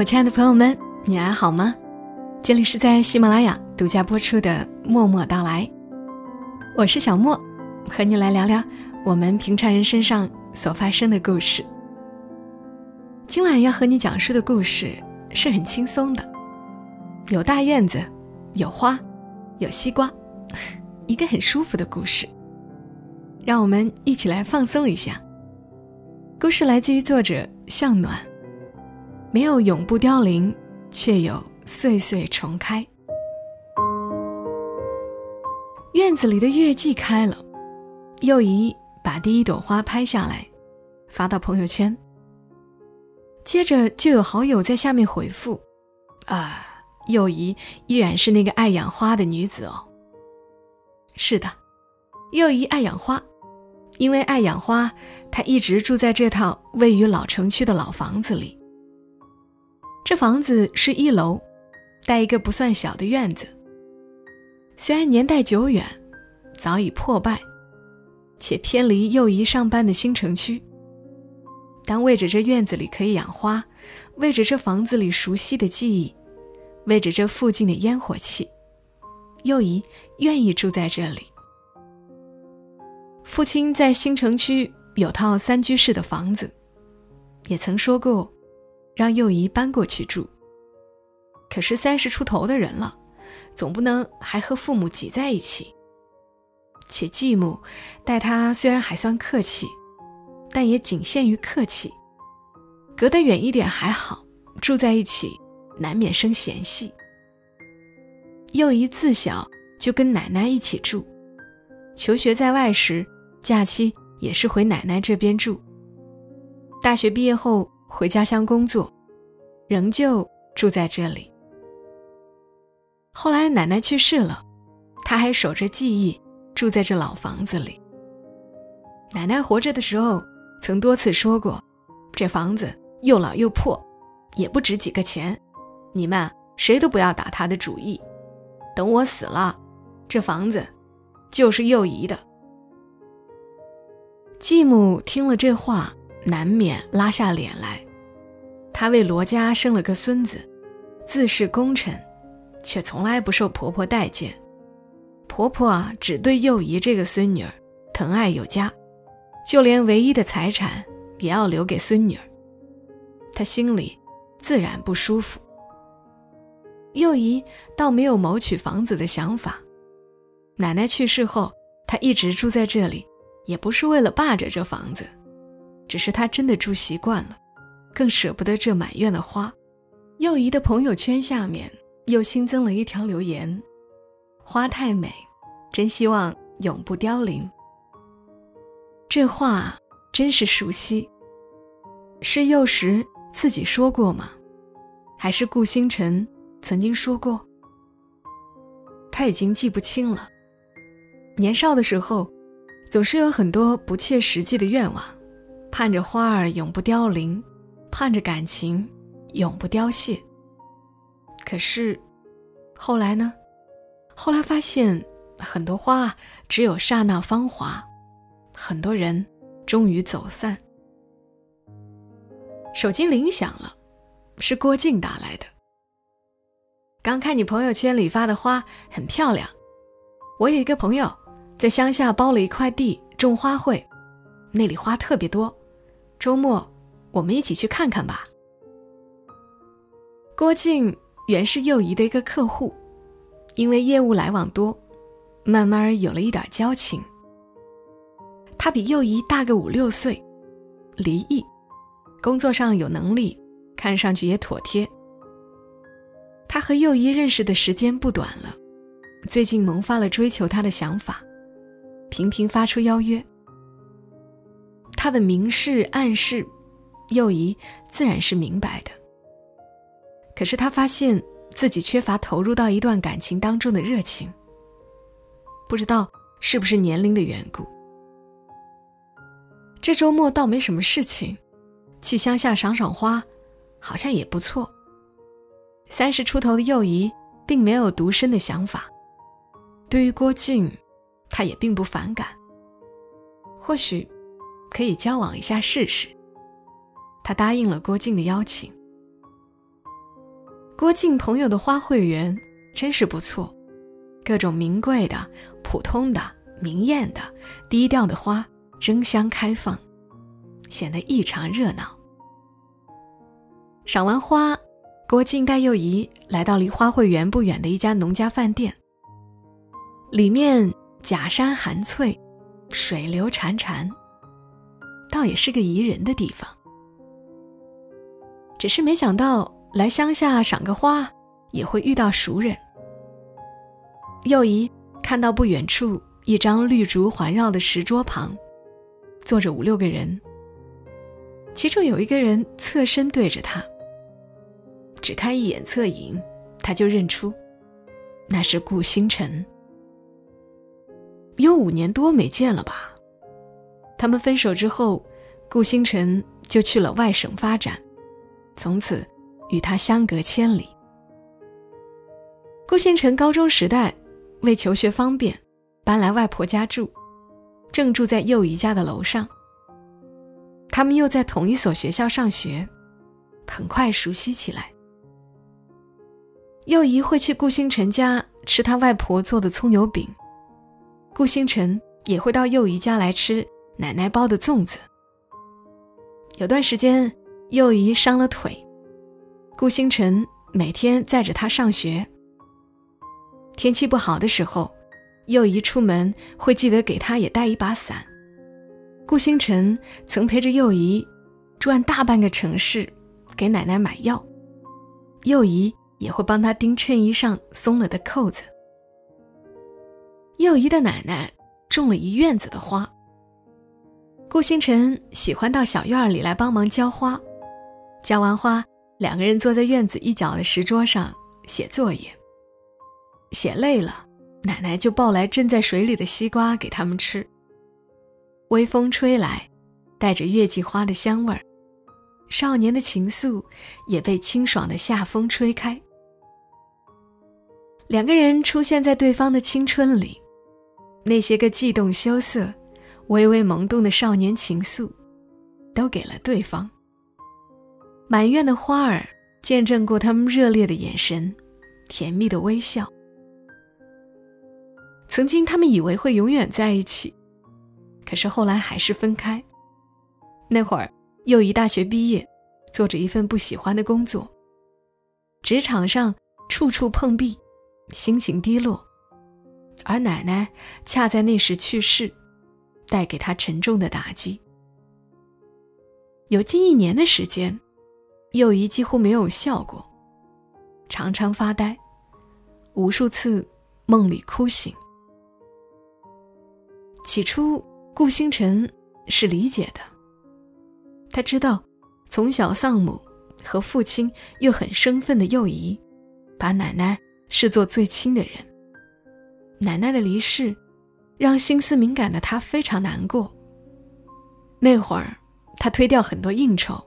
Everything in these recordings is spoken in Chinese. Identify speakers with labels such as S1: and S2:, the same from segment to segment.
S1: 我亲爱的朋友们，你还好吗？这里是在喜马拉雅独家播出的《默默到来》，我是小莫，和你来聊聊我们平常人身上所发生的故事。今晚要和你讲述的故事是很轻松的，有大院子，有花，有西瓜，一个很舒服的故事。让我们一起来放松一下。故事来自于作者向暖。没有永不凋零，却有岁岁重开。院子里的月季开了，幼仪把第一朵花拍下来，发到朋友圈。接着就有好友在下面回复：“啊，幼仪依然是那个爱养花的女子哦。”是的，幼仪爱养花，因为爱养花，她一直住在这套位于老城区的老房子里。这房子是一楼，带一个不算小的院子。虽然年代久远，早已破败，且偏离幼仪上班的新城区，但为着这院子里可以养花，为着这房子里熟悉的记忆，为着这附近的烟火气，幼仪愿意住在这里。父亲在新城区有套三居室的房子，也曾说过。让幼仪搬过去住。可是三十出头的人了，总不能还和父母挤在一起。且继母待他虽然还算客气，但也仅限于客气。隔得远一点还好，住在一起难免生嫌隙。幼仪自小就跟奶奶一起住，求学在外时，假期也是回奶奶这边住。大学毕业后。回家乡工作，仍旧住在这里。后来奶奶去世了，他还守着记忆，住在这老房子里。奶奶活着的时候，曾多次说过，这房子又老又破，也不值几个钱，你们谁都不要打他的主意。等我死了，这房子就是幼仪的。继母听了这话。难免拉下脸来。她为罗家生了个孙子，自是功臣，却从来不受婆婆待见。婆婆，只对幼仪这个孙女儿疼爱有加，就连唯一的财产也要留给孙女儿。她心里自然不舒服。幼仪倒没有谋取房子的想法。奶奶去世后，她一直住在这里，也不是为了霸着这房子。只是她真的住习惯了，更舍不得这满院的花。幼仪的朋友圈下面又新增了一条留言：“花太美，真希望永不凋零。”这话真是熟悉，是幼时自己说过吗？还是顾星辰曾经说过？他已经记不清了。年少的时候，总是有很多不切实际的愿望。盼着花儿永不凋零，盼着感情永不凋谢。可是，后来呢？后来发现，很多花只有刹那芳华，很多人终于走散。手机铃响了，是郭靖打来的。刚看你朋友圈里发的花很漂亮，我有一个朋友在乡下包了一块地种花卉，那里花特别多。周末，我们一起去看看吧。郭靖原是幼仪的一个客户，因为业务来往多，慢慢有了一点交情。他比幼仪大个五六岁，离异，工作上有能力，看上去也妥帖。他和幼仪认识的时间不短了，最近萌发了追求他的想法，频频发出邀约。他的明示暗示，右仪自然是明白的。可是他发现自己缺乏投入到一段感情当中的热情。不知道是不是年龄的缘故。这周末倒没什么事情，去乡下赏赏花，好像也不错。三十出头的右仪并没有独身的想法，对于郭靖，他也并不反感。或许。可以交往一下试试。他答应了郭靖的邀请。郭靖朋友的花卉园真是不错，各种名贵的、普通的、明艳的、低调的花争相开放，显得异常热闹。赏完花，郭靖带幼仪来到离花卉园不远的一家农家饭店。里面假山寒翠，水流潺潺，倒也是个宜人的地方。只是没想到。来乡下赏个花，也会遇到熟人。又一看到不远处一张绿竹环绕的石桌旁，坐着五六个人，其中有一个人侧身对着他。只看一眼侧影，他就认出，那是顾星辰。有五年多没见了吧？他们分手之后，顾星辰就去了外省发展，从此。与他相隔千里。顾星辰高中时代，为求学方便，搬来外婆家住，正住在幼仪家的楼上。他们又在同一所学校上学，很快熟悉起来。幼仪会去顾星辰家吃他外婆做的葱油饼，顾星辰也会到幼仪家来吃奶奶包的粽子。有段时间，幼仪伤了腿。顾星辰每天载着她上学。天气不好的时候，右仪出门会记得给他也带一把伞。顾星辰曾陪着幼仪转大半个城市，给奶奶买药。右仪也会帮他钉衬衣上松了的扣子。幼仪的奶奶种了一院子的花。顾星辰喜欢到小院里来帮忙浇花，浇完花。两个人坐在院子一角的石桌上写作业。写累了，奶奶就抱来浸在水里的西瓜给他们吃。微风吹来，带着月季花的香味儿，少年的情愫也被清爽的夏风吹开。两个人出现在对方的青春里，那些个悸动羞涩、微微萌动的少年情愫，都给了对方。满院的花儿见证过他们热烈的眼神，甜蜜的微笑。曾经他们以为会永远在一起，可是后来还是分开。那会儿，又一大学毕业，做着一份不喜欢的工作，职场上处处碰壁，心情低落。而奶奶恰在那时去世，带给他沉重的打击。有近一年的时间。幼仪几乎没有笑过，常常发呆，无数次梦里哭醒。起初，顾星辰是理解的，他知道从小丧母和父亲又很生分的幼仪，把奶奶视作最亲的人。奶奶的离世，让心思敏感的他非常难过。那会儿，他推掉很多应酬。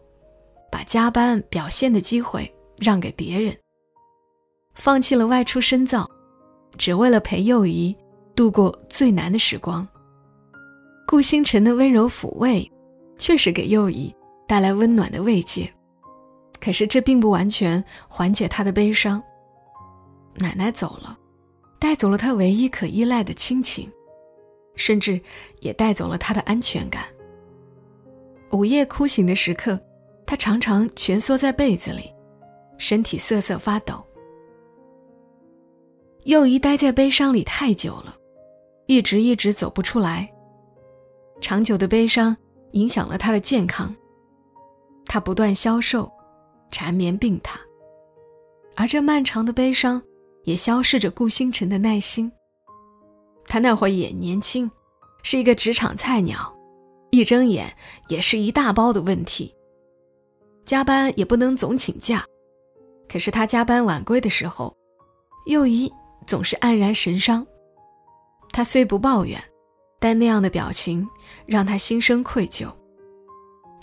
S1: 把加班表现的机会让给别人，放弃了外出深造，只为了陪幼仪度过最难的时光。顾星辰的温柔抚慰，确实给幼仪带来温暖的慰藉，可是这并不完全缓解他的悲伤。奶奶走了，带走了他唯一可依赖的亲情，甚至也带走了他的安全感。午夜哭醒的时刻。他常常蜷缩在被子里，身体瑟瑟发抖。幼仪待在悲伤里太久了，一直一直走不出来。长久的悲伤影响了他的健康，他不断消瘦，缠绵病榻。而这漫长的悲伤，也消逝着顾星辰的耐心。他那会儿也年轻，是一个职场菜鸟，一睁眼也是一大包的问题。加班也不能总请假，可是他加班晚归的时候，幼仪总是黯然神伤。他虽不抱怨，但那样的表情让他心生愧疚。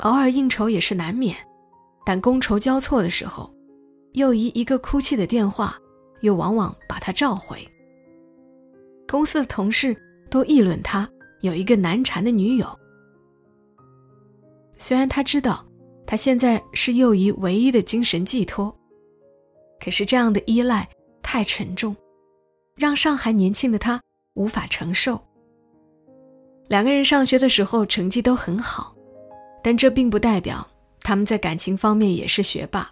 S1: 偶尔应酬也是难免，但觥筹交错的时候，幼仪一个哭泣的电话，又往往把他召回。公司的同事都议论他有一个难缠的女友，虽然他知道。他现在是幼仪唯一的精神寄托，可是这样的依赖太沉重，让上海年轻的他无法承受。两个人上学的时候成绩都很好，但这并不代表他们在感情方面也是学霸。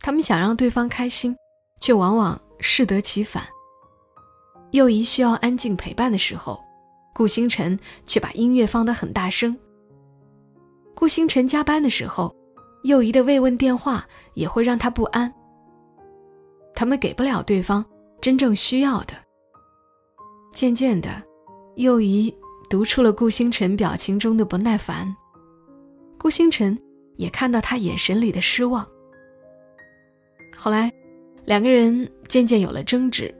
S1: 他们想让对方开心，却往往适得其反。幼仪需要安静陪伴的时候，顾星辰却把音乐放得很大声。顾星辰加班的时候，幼仪的慰问电话也会让他不安。他们给不了对方真正需要的。渐渐的，幼仪。读出了顾星辰表情中的不耐烦，顾星辰也看到他眼神里的失望。后来，两个人渐渐有了争执，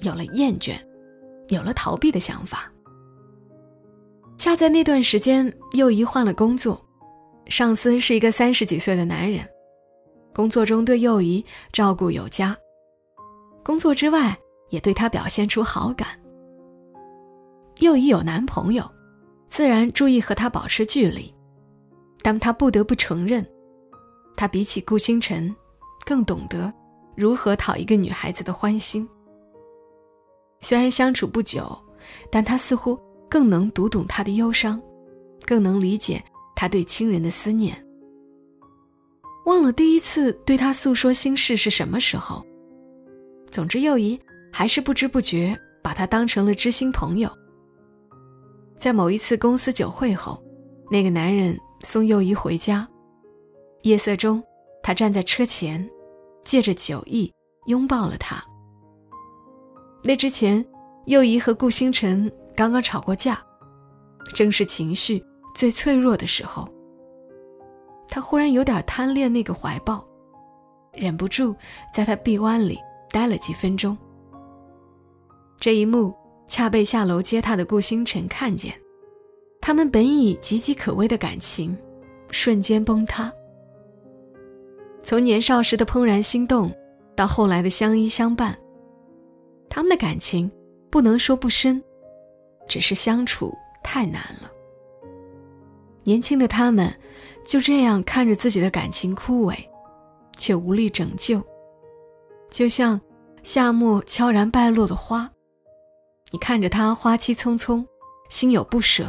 S1: 有了厌倦，有了逃避的想法。恰在那段时间，又一换了工作，上司是一个三十几岁的男人，工作中对幼仪照顾有加，工作之外也对她表现出好感。幼仪有男朋友，自然注意和他保持距离，但他不得不承认，他比起顾星辰，更懂得如何讨一个女孩子的欢心。虽然相处不久，但他似乎更能读懂她的忧伤，更能理解他对亲人的思念。忘了第一次对他诉说心事是什么时候，总之，幼仪还是不知不觉把他当成了知心朋友。在某一次公司酒会后，那个男人送幼仪回家。夜色中，他站在车前，借着酒意拥抱了她。那之前，幼仪和顾星辰刚刚吵过架，正是情绪最脆弱的时候。他忽然有点贪恋那个怀抱，忍不住在他臂弯里待了几分钟。这一幕。恰被下楼接他的顾星辰看见，他们本已岌岌可危的感情，瞬间崩塌。从年少时的怦然心动，到后来的相依相伴，他们的感情不能说不深，只是相处太难了。年轻的他们就这样看着自己的感情枯萎，却无力拯救，就像夏末悄然败落的花。你看着他花期匆匆，心有不舍，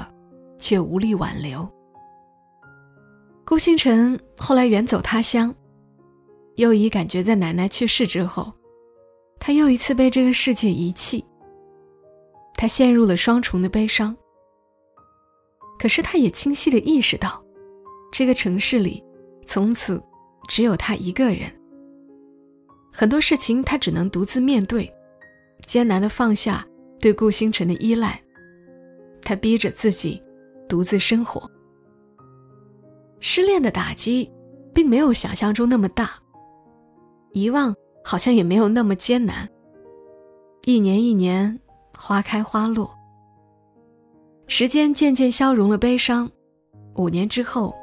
S1: 却无力挽留。顾星辰后来远走他乡，又一感觉在奶奶去世之后，他又一次被这个世界遗弃。他陷入了双重的悲伤。可是他也清晰的意识到，这个城市里，从此只有他一个人。很多事情他只能独自面对，艰难的放下。对顾星辰的依赖，他逼着自己独自生活。失恋的打击，并没有想象中那么大。遗忘好像也没有那么艰难。一年一年，花开花落，时间渐渐消融了悲伤。五年之后，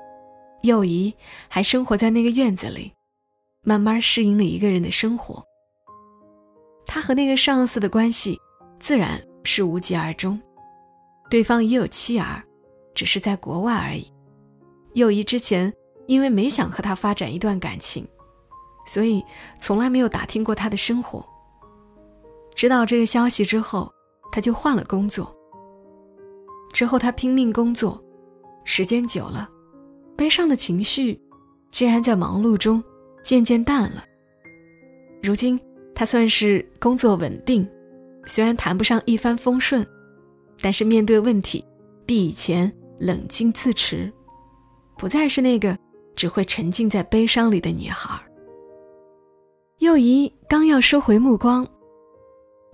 S1: 幼仪还生活在那个院子里，慢慢适应了一个人的生活。他和那个上司的关系。自然是无疾而终，对方已有妻儿，只是在国外而已。幼仪之前因为没想和他发展一段感情，所以从来没有打听过他的生活。知道这个消息之后，他就换了工作。之后他拼命工作，时间久了，悲伤的情绪竟然在忙碌中渐渐淡了。如今他算是工作稳定。虽然谈不上一帆风顺，但是面对问题，比以前冷静自持，不再是那个只会沉浸在悲伤里的女孩。幼仪刚要收回目光，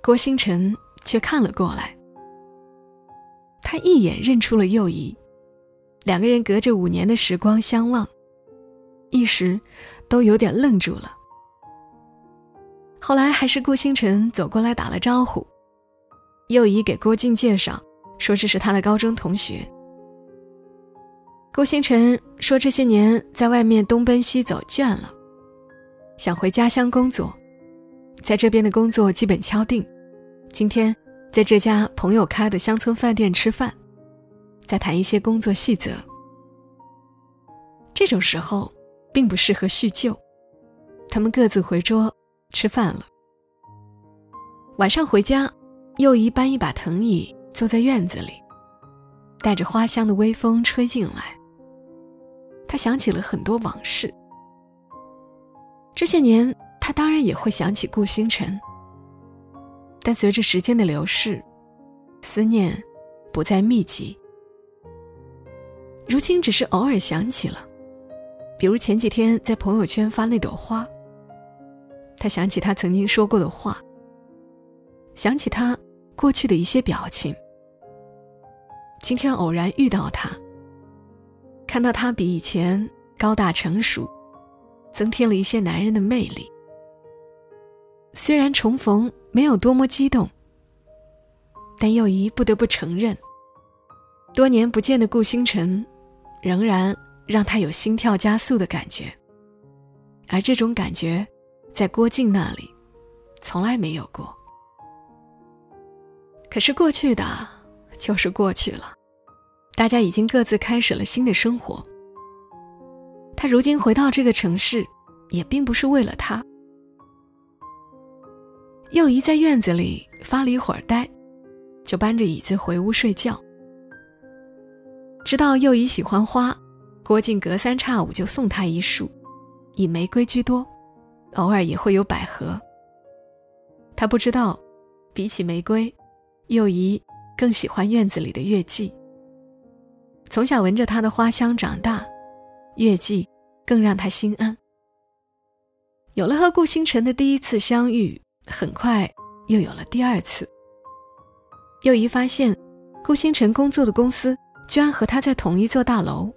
S1: 郭星辰却看了过来。他一眼认出了幼仪，两个人隔着五年的时光相望，一时都有点愣住了。后来还是顾星辰走过来打了招呼，右仪给郭靖介绍，说这是他的高中同学。顾星辰说这些年在外面东奔西走倦了，想回家乡工作，在这边的工作基本敲定，今天在这家朋友开的乡村饭店吃饭，再谈一些工作细则。这种时候并不适合叙旧，他们各自回桌吃饭了。晚上回家，又一搬一把藤椅坐在院子里，带着花香的微风吹进来。他想起了很多往事。这些年，他当然也会想起顾星辰，但随着时间的流逝，思念不再密集。如今只是偶尔想起了，比如前几天在朋友圈发那朵花。他想起他曾经说过的话，想起他过去的一些表情。今天偶然遇到他，看到他比以前高大成熟，增添了一些男人的魅力。虽然重逢没有多么激动，但又一不得不承认，多年不见的顾星辰。仍然让他有心跳加速的感觉，而这种感觉，在郭靖那里，从来没有过。可是过去的，就是过去了，大家已经各自开始了新的生活。他如今回到这个城市，也并不是为了他。幼仪在院子里发了一会儿呆，就搬着椅子回屋睡觉。知道幼仪喜欢花，郭靖隔三差五就送她一束，以玫瑰居多，偶尔也会有百合。他不知道，比起玫瑰，幼仪更喜欢院子里的月季。从小闻着它的花香长大，月季更让他心安。有了和顾星辰的第一次相遇，很快又有了第二次。又一发现，顾星辰工作的公司。居然和他在同一座大楼。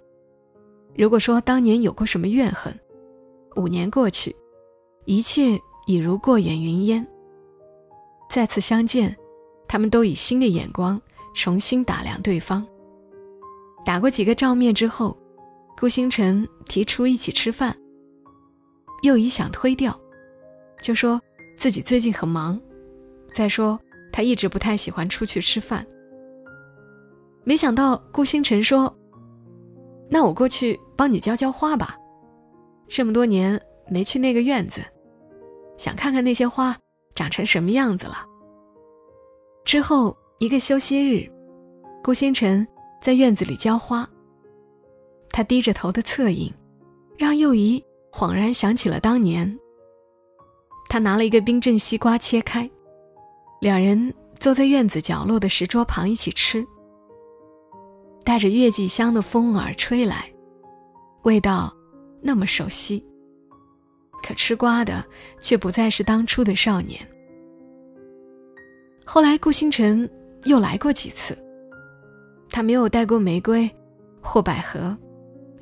S1: 如果说当年有过什么怨恨，五年过去，一切已如过眼云烟。再次相见，他们都以新的眼光重新打量对方。打过几个照面之后，顾星辰提出一起吃饭。又一想推掉，就说自己最近很忙，再说他一直不太喜欢出去吃饭。没想到顾星辰说：“那我过去帮你浇浇花吧，这么多年没去那个院子，想看看那些花长成什么样子了。”之后一个休息日，顾星辰在院子里浇花。他低着头的侧影，让幼仪恍然想起了当年。他拿了一个冰镇西瓜切开，两人坐在院子角落的石桌旁一起吃。带着月季香的风儿吹来，味道那么熟悉。可吃瓜的却不再是当初的少年。后来顾星辰又来过几次，他没有带过玫瑰或百合，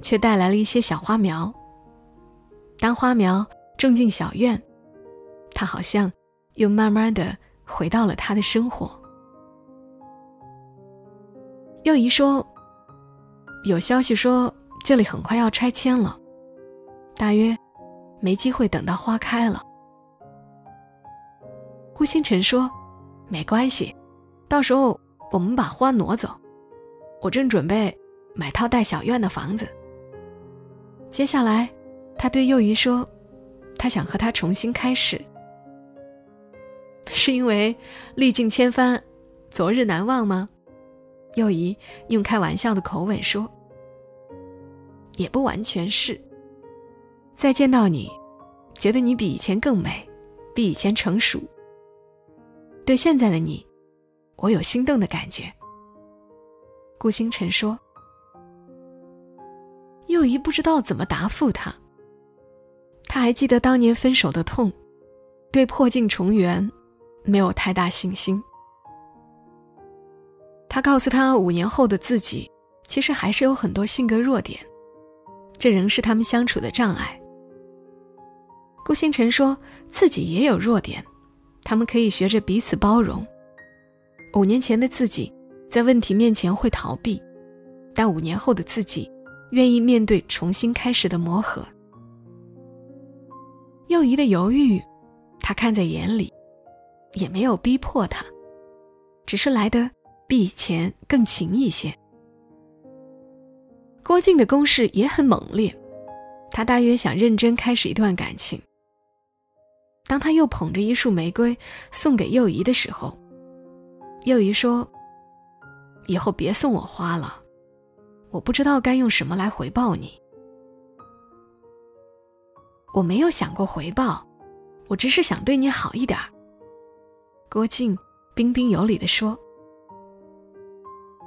S1: 却带来了一些小花苗。当花苗种进小院，他好像又慢慢的回到了他的生活。幼仪说：“有消息说这里很快要拆迁了，大约没机会等到花开了。”顾星辰说：“没关系，到时候我们把花挪走。我正准备买套带小院的房子。”接下来，他对幼仪说：“他想和她重新开始，是因为历尽千帆，昨日难忘吗？”幼仪用开玩笑的口吻说：“也不完全是。再见到你，觉得你比以前更美，比以前成熟。对现在的你，我有心动的感觉。”顾星辰说。幼仪不知道怎么答复他。他还记得当年分手的痛，对破镜重圆没有太大信心。他告诉他，五年后的自己，其实还是有很多性格弱点，这仍是他们相处的障碍。顾星辰说自己也有弱点，他们可以学着彼此包容。五年前的自己，在问题面前会逃避，但五年后的自己，愿意面对重新开始的磨合。幼仪的犹豫，他看在眼里，也没有逼迫他，只是来的。比以前更勤一些。郭靖的攻势也很猛烈，他大约想认真开始一段感情，当他又捧着一束玫瑰送给幼仪的时候，幼仪说：“以后别送我花了，我不知道该用什么来回报你。”我没有想过回报，我只是想对你好一点儿。郭靖彬彬有礼地说：“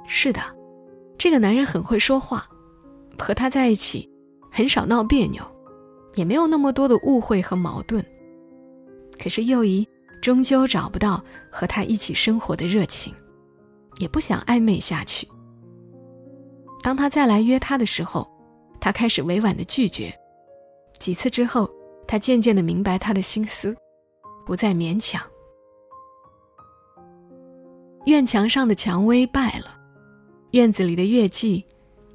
S1: 是的，这个男人很会说话，和他在一起很少闹别扭，也没有那么多的误会和矛盾。可是幼仪终究找不到和他一起生活的热情，也不想暧昧下去。当他再来约他的时候，他开始委婉的拒绝。”几次之后，他渐渐的明白他的心思，不再勉强。院墙上的蔷薇败了，院子里的月季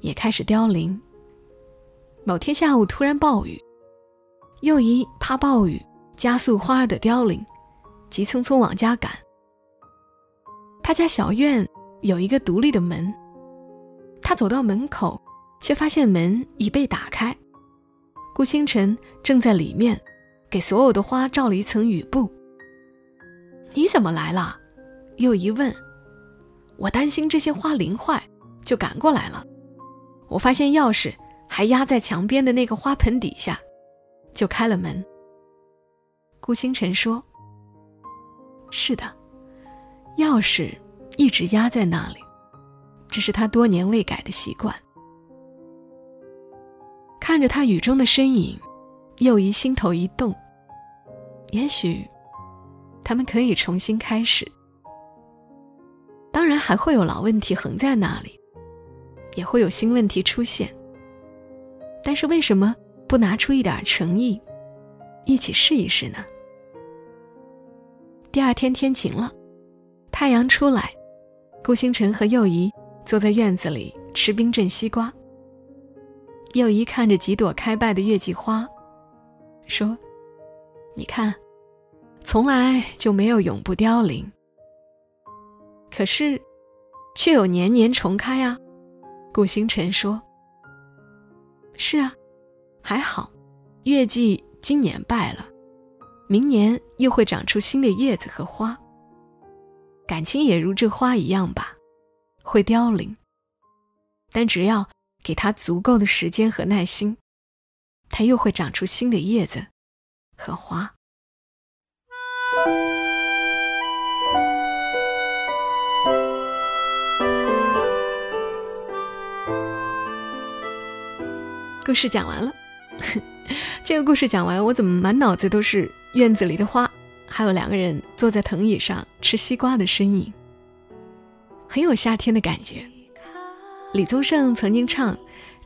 S1: 也开始凋零。某天下午突然暴雨，幼仪怕暴雨加速花儿的凋零，急匆匆往家赶。他家小院有一个独立的门，他走到门口，却发现门已被打开。顾星辰正在里面，给所有的花罩了一层雨布。你怎么来了？又一问，我担心这些花淋坏，就赶过来了。我发现钥匙还压在墙边的那个花盆底下，就开了门。顾星辰说：“是的，钥匙一直压在那里，这是他多年未改的习惯。”看着他雨中的身影，又一心头一动。也许，他们可以重新开始。还会有老问题横在那里，也会有新问题出现。但是，为什么不拿出一点诚意，一起试一试呢？第二天天晴了，太阳出来，顾星辰和幼仪坐在院子里吃冰镇西瓜。又一看着几朵开败的月季花，说：“你看，从来就没有永不凋零。可是，却有年年重开啊。”顾星辰说：“是啊，还好，月季今年败了，明年又会长出新的叶子和花。感情也如这花一样吧，会凋零，但只要……”给他足够的时间和耐心，他又会长出新的叶子和花。故事讲完了，这个故事讲完，我怎么满脑子都是院子里的花，还有两个人坐在藤椅上吃西瓜的身影，很有夏天的感觉。李宗盛曾经唱：“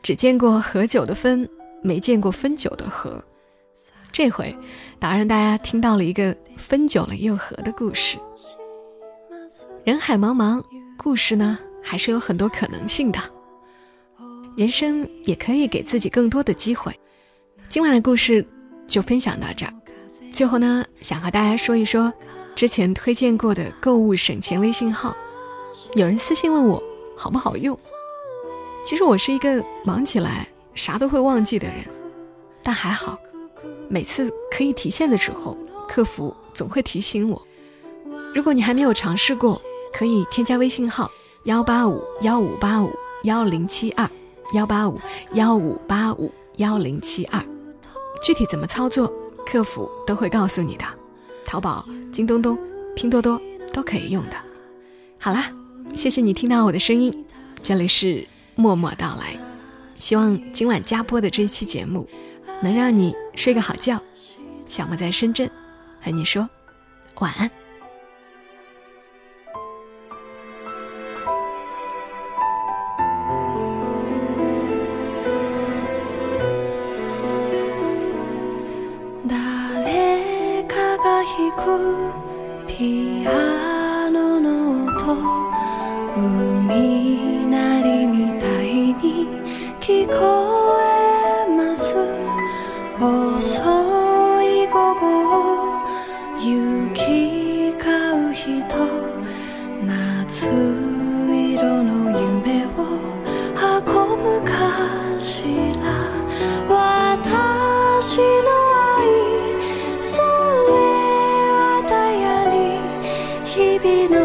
S1: 只见过合酒的分，没见过分酒的合。”这回，倒让大家听到了一个分久了又合的故事。人海茫茫，故事呢还是有很多可能性的。人生也可以给自己更多的机会。今晚的故事就分享到这儿。最后呢，想和大家说一说之前推荐过的购物省钱微信号。有人私信问我好不好用。其实我是一个忙起来啥都会忘记的人，但还好，每次可以提现的时候，客服总会提醒我。如果你还没有尝试过，可以添加微信号幺八五幺五八五幺零七二幺八五幺五八五幺零七二，具体怎么操作，客服都会告诉你的。淘宝、京东东、拼多多都可以用的。好啦，谢谢你听到我的声音，这里是。默默到来，希望今晚加播的这一期节目，能让你睡个好觉。小莫在深圳，和你说晚安。happy know.